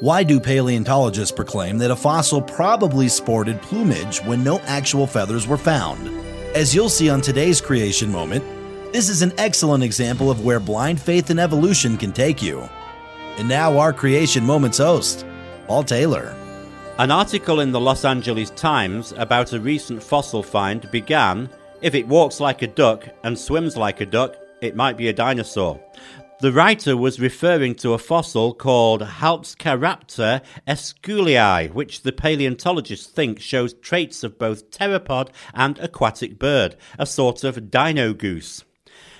Why do paleontologists proclaim that a fossil probably sported plumage when no actual feathers were found? As you'll see on today's creation moment, this is an excellent example of where blind faith in evolution can take you. And now, our creation moments host, Paul Taylor. An article in the Los Angeles Times about a recent fossil find began If it walks like a duck and swims like a duck, it might be a dinosaur. The writer was referring to a fossil called Halszkaraptor escuilliei, which the paleontologists think shows traits of both theropod and aquatic bird, a sort of dino goose.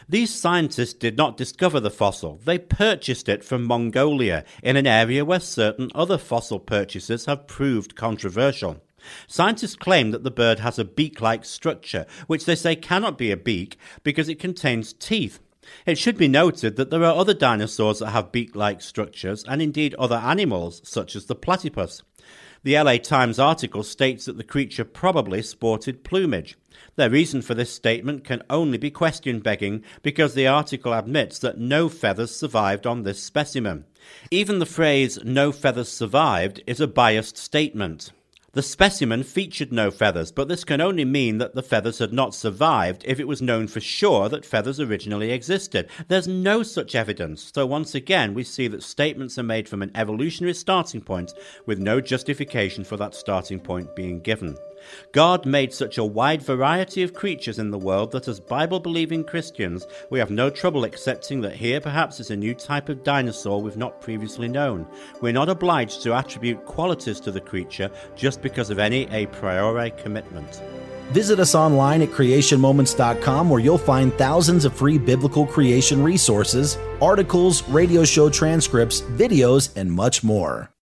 These scientists did not discover the fossil, they purchased it from Mongolia, in an area where certain other fossil purchases have proved controversial. Scientists claim that the bird has a beak like structure, which they say cannot be a beak because it contains teeth. It should be noted that there are other dinosaurs that have beak like structures, and indeed other animals, such as the platypus. The LA Times article states that the creature probably sported plumage. Their reason for this statement can only be question begging because the article admits that no feathers survived on this specimen. Even the phrase no feathers survived is a biased statement. The specimen featured no feathers, but this can only mean that the feathers had not survived if it was known for sure that feathers originally existed. There's no such evidence, so once again we see that statements are made from an evolutionary starting point with no justification for that starting point being given. God made such a wide variety of creatures in the world that as Bible believing Christians, we have no trouble accepting that here perhaps is a new type of dinosaur we've not previously known. We're not obliged to attribute qualities to the creature just because of any a priori commitment. Visit us online at creationmoments.com where you'll find thousands of free biblical creation resources, articles, radio show transcripts, videos, and much more.